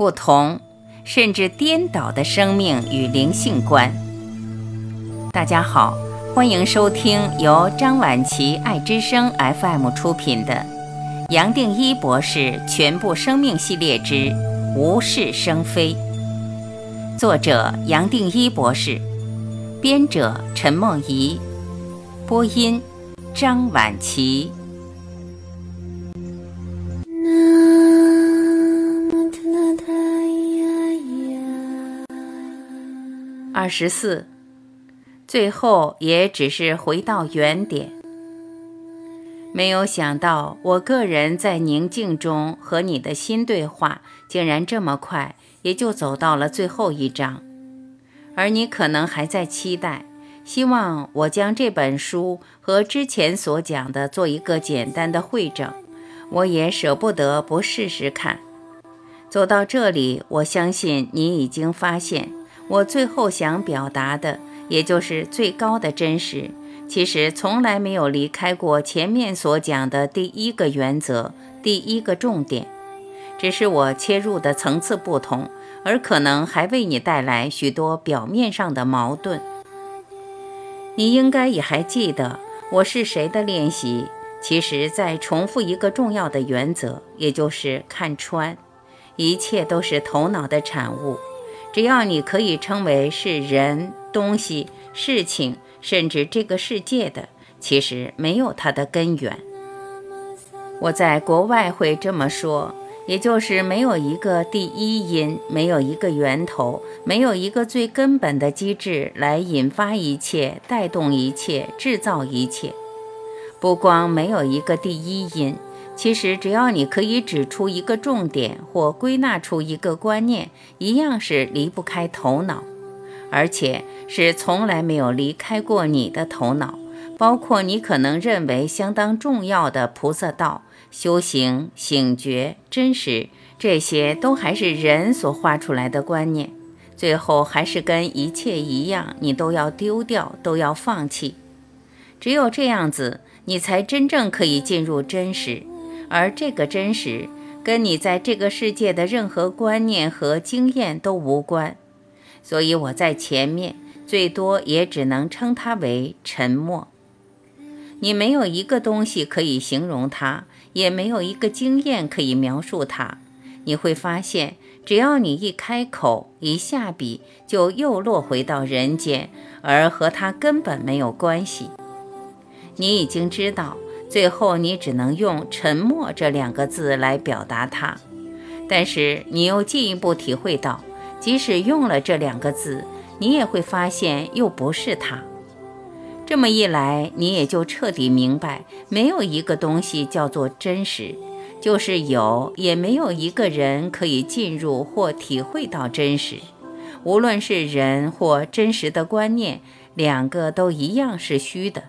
不同，甚至颠倒的生命与灵性观。大家好，欢迎收听由张晚琪爱之声 FM 出品的《杨定一博士全部生命系列之无事生非》，作者杨定一博士，编者陈梦怡，播音张晚琪。二十四，最后也只是回到原点。没有想到，我个人在宁静中和你的心对话，竟然这么快也就走到了最后一章。而你可能还在期待，希望我将这本书和之前所讲的做一个简单的会诊。我也舍不得不试试看。走到这里，我相信你已经发现。我最后想表达的，也就是最高的真实，其实从来没有离开过前面所讲的第一个原则、第一个重点，只是我切入的层次不同，而可能还为你带来许多表面上的矛盾。你应该也还记得我是谁的练习，其实在重复一个重要的原则，也就是看穿，一切都是头脑的产物。只要你可以称为是人、东西、事情，甚至这个世界的，其实没有它的根源。我在国外会这么说，也就是没有一个第一因，没有一个源头，没有一个最根本的机制来引发一切、带动一切、制造一切。不光没有一个第一因。其实，只要你可以指出一个重点或归纳出一个观念，一样是离不开头脑，而且是从来没有离开过你的头脑。包括你可能认为相当重要的菩萨道、修行、醒觉、真实，这些都还是人所画出来的观念。最后还是跟一切一样，你都要丢掉，都要放弃。只有这样子，你才真正可以进入真实。而这个真实跟你在这个世界的任何观念和经验都无关，所以我在前面最多也只能称它为沉默。你没有一个东西可以形容它，也没有一个经验可以描述它。你会发现，只要你一开口，一下笔，就又落回到人间，而和它根本没有关系。你已经知道。最后，你只能用“沉默”这两个字来表达它，但是你又进一步体会到，即使用了这两个字，你也会发现又不是它。这么一来，你也就彻底明白，没有一个东西叫做真实，就是有，也没有一个人可以进入或体会到真实。无论是人或真实的观念，两个都一样是虚的。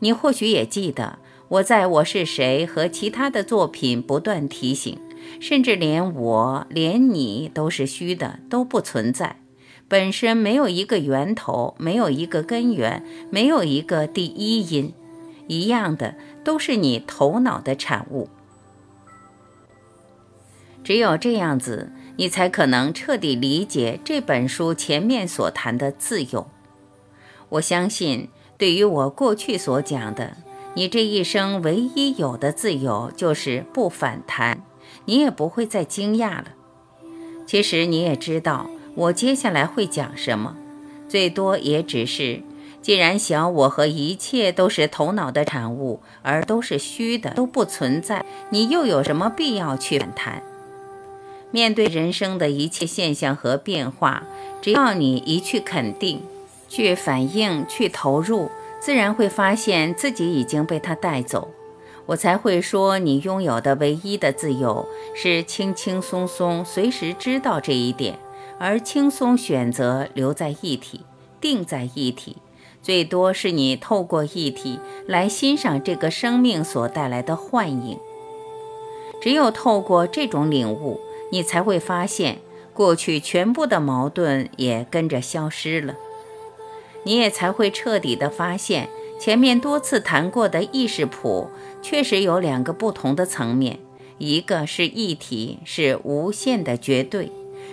你或许也记得。我在我是谁和其他的作品不断提醒，甚至连我连你都是虚的，都不存在，本身没有一个源头，没有一个根源，没有一个第一因，一样的都是你头脑的产物。只有这样子，你才可能彻底理解这本书前面所谈的自由。我相信，对于我过去所讲的。你这一生唯一有的自由就是不反弹，你也不会再惊讶了。其实你也知道，我接下来会讲什么，最多也只是，既然小我和一切都是头脑的产物，而都是虚的，都不存在，你又有什么必要去反弹？面对人生的一切现象和变化，只要你一去肯定，去反应，去投入。自然会发现自己已经被他带走，我才会说你拥有的唯一的自由是轻轻松松，随时知道这一点，而轻松选择留在一体，定在一体，最多是你透过一体来欣赏这个生命所带来的幻影。只有透过这种领悟，你才会发现过去全部的矛盾也跟着消失了。你也才会彻底的发现，前面多次谈过的意识谱确实有两个不同的层面，一个是一体，是无限的绝对；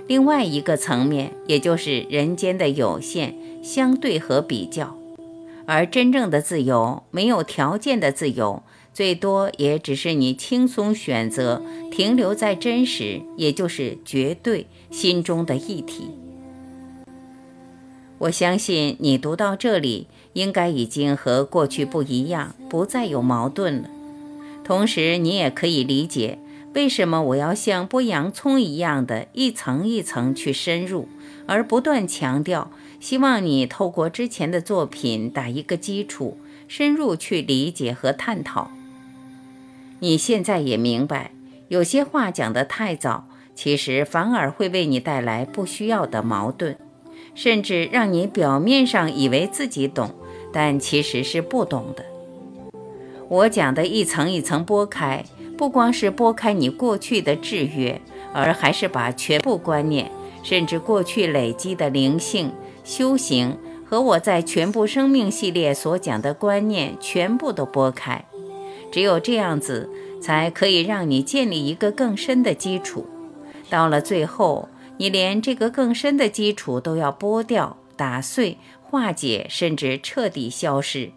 另外一个层面，也就是人间的有限、相对和比较。而真正的自由，没有条件的自由，最多也只是你轻松选择，停留在真实，也就是绝对心中的一体。我相信你读到这里，应该已经和过去不一样，不再有矛盾了。同时，你也可以理解为什么我要像剥洋葱一样的一层一层去深入，而不断强调。希望你透过之前的作品打一个基础，深入去理解和探讨。你现在也明白，有些话讲得太早，其实反而会为你带来不需要的矛盾，甚至让你表面上以为自己懂，但其实是不懂的。我讲的一层一层剥开，不光是剥开你过去的制约，而还是把全部观念，甚至过去累积的灵性。修行和我在全部生命系列所讲的观念全部都拨开，只有这样子，才可以让你建立一个更深的基础。到了最后，你连这个更深的基础都要剥掉、打碎、化解，甚至彻底消失。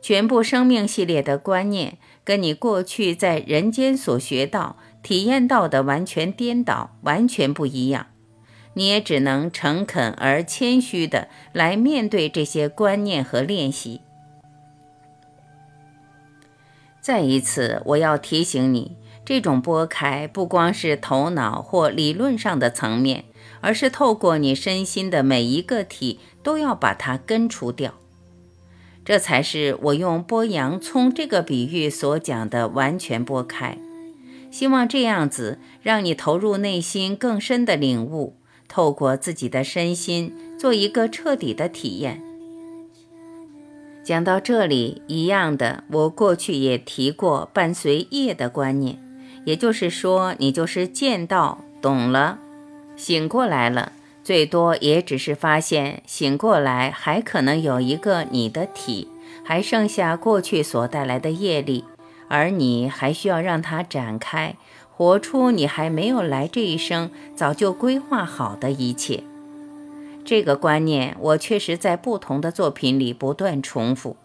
全部生命系列的观念跟你过去在人间所学到、体验到的完全颠倒，完全不一样。你也只能诚恳而谦虚地来面对这些观念和练习。再一次，我要提醒你，这种拨开不光是头脑或理论上的层面，而是透过你身心的每一个体都要把它根除掉。这才是我用剥洋葱这个比喻所讲的完全拨开。希望这样子让你投入内心更深的领悟。透过自己的身心做一个彻底的体验。讲到这里，一样的，我过去也提过伴随业的观念，也就是说，你就是见到、懂了、醒过来了，最多也只是发现醒过来还可能有一个你的体，还剩下过去所带来的业力，而你还需要让它展开。活出你还没有来这一生早就规划好的一切，这个观念我确实在不同的作品里不断重复。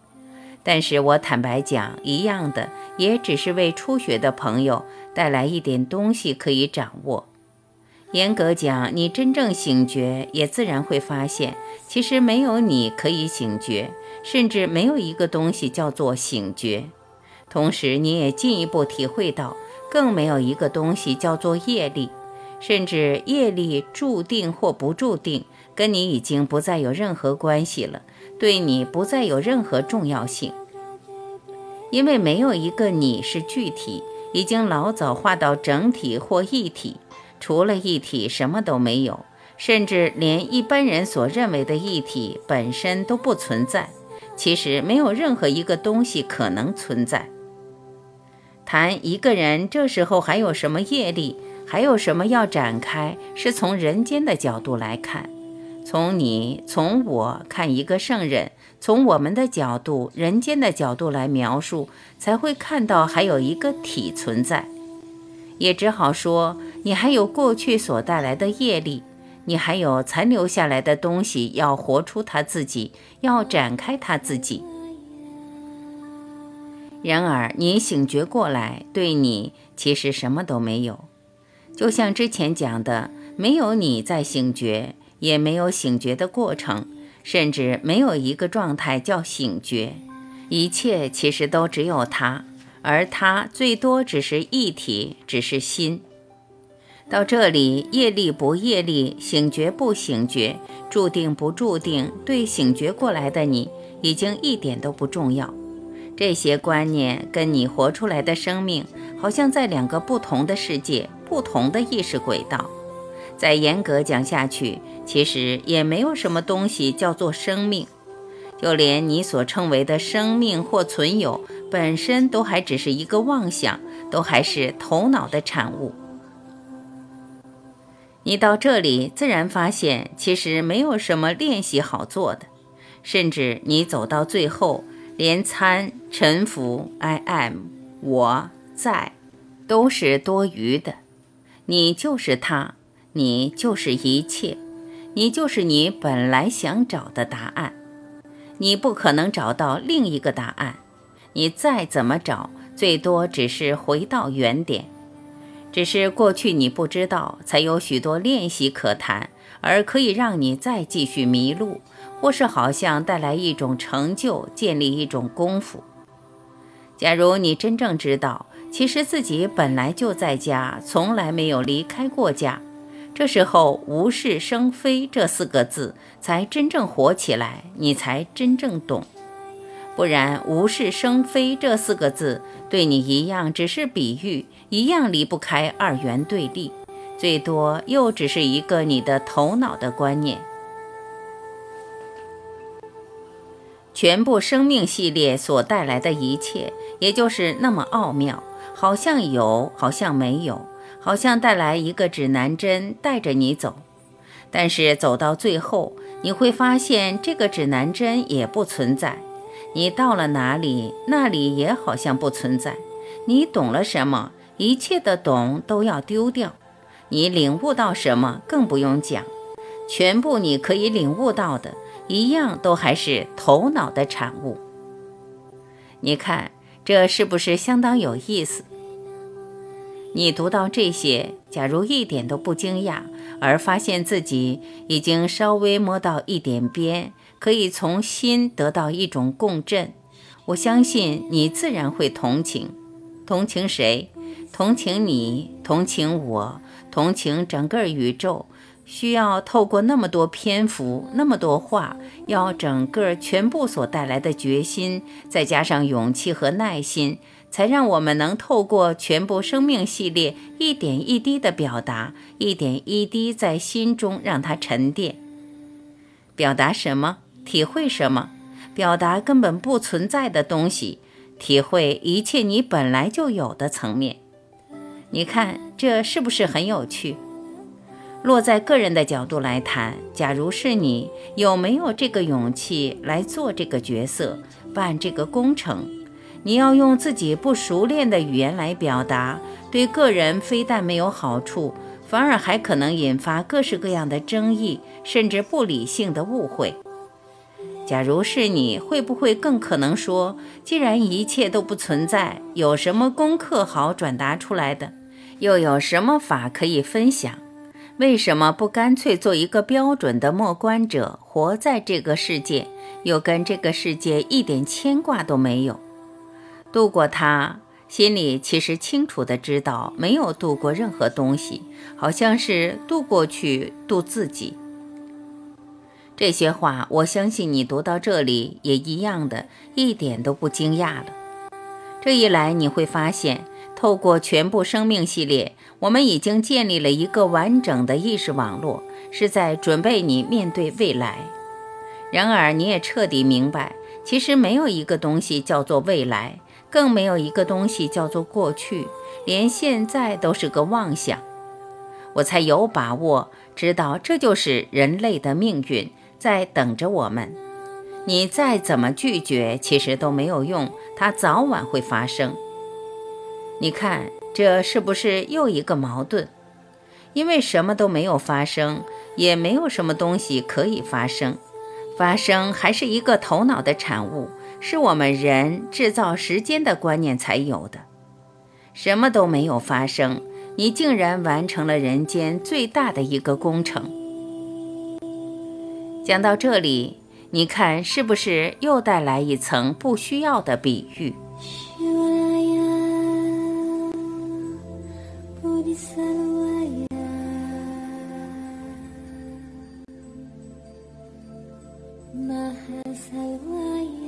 但是我坦白讲，一样的也只是为初学的朋友带来一点东西可以掌握。严格讲，你真正醒觉，也自然会发现，其实没有你可以醒觉，甚至没有一个东西叫做醒觉。同时，你也进一步体会到。更没有一个东西叫做业力，甚至业力注定或不注定，跟你已经不再有任何关系了，对你不再有任何重要性，因为没有一个你是具体，已经老早化到整体或一体，除了一体什么都没有，甚至连一般人所认为的一体本身都不存在。其实没有任何一个东西可能存在。谈一个人这时候还有什么业力，还有什么要展开，是从人间的角度来看，从你从我看一个圣人，从我们的角度，人间的角度来描述，才会看到还有一个体存在，也只好说你还有过去所带来的业力，你还有残留下来的东西要活出他自己，要展开他自己。然而，你醒觉过来，对你其实什么都没有。就像之前讲的，没有你在醒觉，也没有醒觉的过程，甚至没有一个状态叫醒觉。一切其实都只有它，而它最多只是一体，只是心。到这里，业力不业力，醒觉不醒觉，注定不注定，对醒觉过来的你，已经一点都不重要。这些观念跟你活出来的生命，好像在两个不同的世界、不同的意识轨道。再严格讲下去，其实也没有什么东西叫做生命，就连你所称为的生命或存有，本身都还只是一个妄想，都还是头脑的产物。你到这里，自然发现其实没有什么练习好做的，甚至你走到最后。连参、沉浮、I am、我在都是多余的。你就是他，你就是一切，你就是你本来想找的答案。你不可能找到另一个答案，你再怎么找，最多只是回到原点。只是过去你不知道，才有许多练习可谈，而可以让你再继续迷路，或是好像带来一种成就，建立一种功夫。假如你真正知道。其实自己本来就在家，从来没有离开过家。这时候“无事生非”这四个字才真正活起来，你才真正懂。不然，“无事生非”这四个字对你一样只是比喻，一样离不开二元对立，最多又只是一个你的头脑的观念。全部生命系列所带来的一切，也就是那么奥妙。好像有，好像没有，好像带来一个指南针带着你走，但是走到最后，你会发现这个指南针也不存在。你到了哪里，那里也好像不存在。你懂了什么，一切的懂都要丢掉。你领悟到什么，更不用讲，全部你可以领悟到的，一样都还是头脑的产物。你看。这是不是相当有意思？你读到这些，假如一点都不惊讶，而发现自己已经稍微摸到一点边，可以从心得到一种共振，我相信你自然会同情。同情谁？同情你，同情我，同情整个宇宙。需要透过那么多篇幅，那么多话，要整个全部所带来的决心，再加上勇气和耐心，才让我们能透过全部生命系列一点一滴的表达，一点一滴在心中让它沉淀。表达什么？体会什么？表达根本不存在的东西，体会一切你本来就有的层面。你看，这是不是很有趣？落在个人的角度来谈，假如是你，有没有这个勇气来做这个角色，办这个工程？你要用自己不熟练的语言来表达，对个人非但没有好处，反而还可能引发各式各样的争议，甚至不理性的误会。假如是你，会不会更可能说：既然一切都不存在，有什么功课好转达出来的？又有什么法可以分享？为什么不干脆做一个标准的默观者，活在这个世界，又跟这个世界一点牵挂都没有？度过它，心里其实清楚的知道，没有度过任何东西，好像是渡过去渡自己。这些话，我相信你读到这里也一样的，一点都不惊讶了。这一来，你会发现。透过全部生命系列，我们已经建立了一个完整的意识网络，是在准备你面对未来。然而，你也彻底明白，其实没有一个东西叫做未来，更没有一个东西叫做过去，连现在都是个妄想。我才有把握知道，这就是人类的命运在等着我们。你再怎么拒绝，其实都没有用，它早晚会发生。你看，这是不是又一个矛盾？因为什么都没有发生，也没有什么东西可以发生。发生还是一个头脑的产物是我们人制造时间的观念才有的。什么都没有发生你竟然完成了人间最大的一个工程。讲到这里你看是不是又带来一层不需要的比喻？Maha Salwaya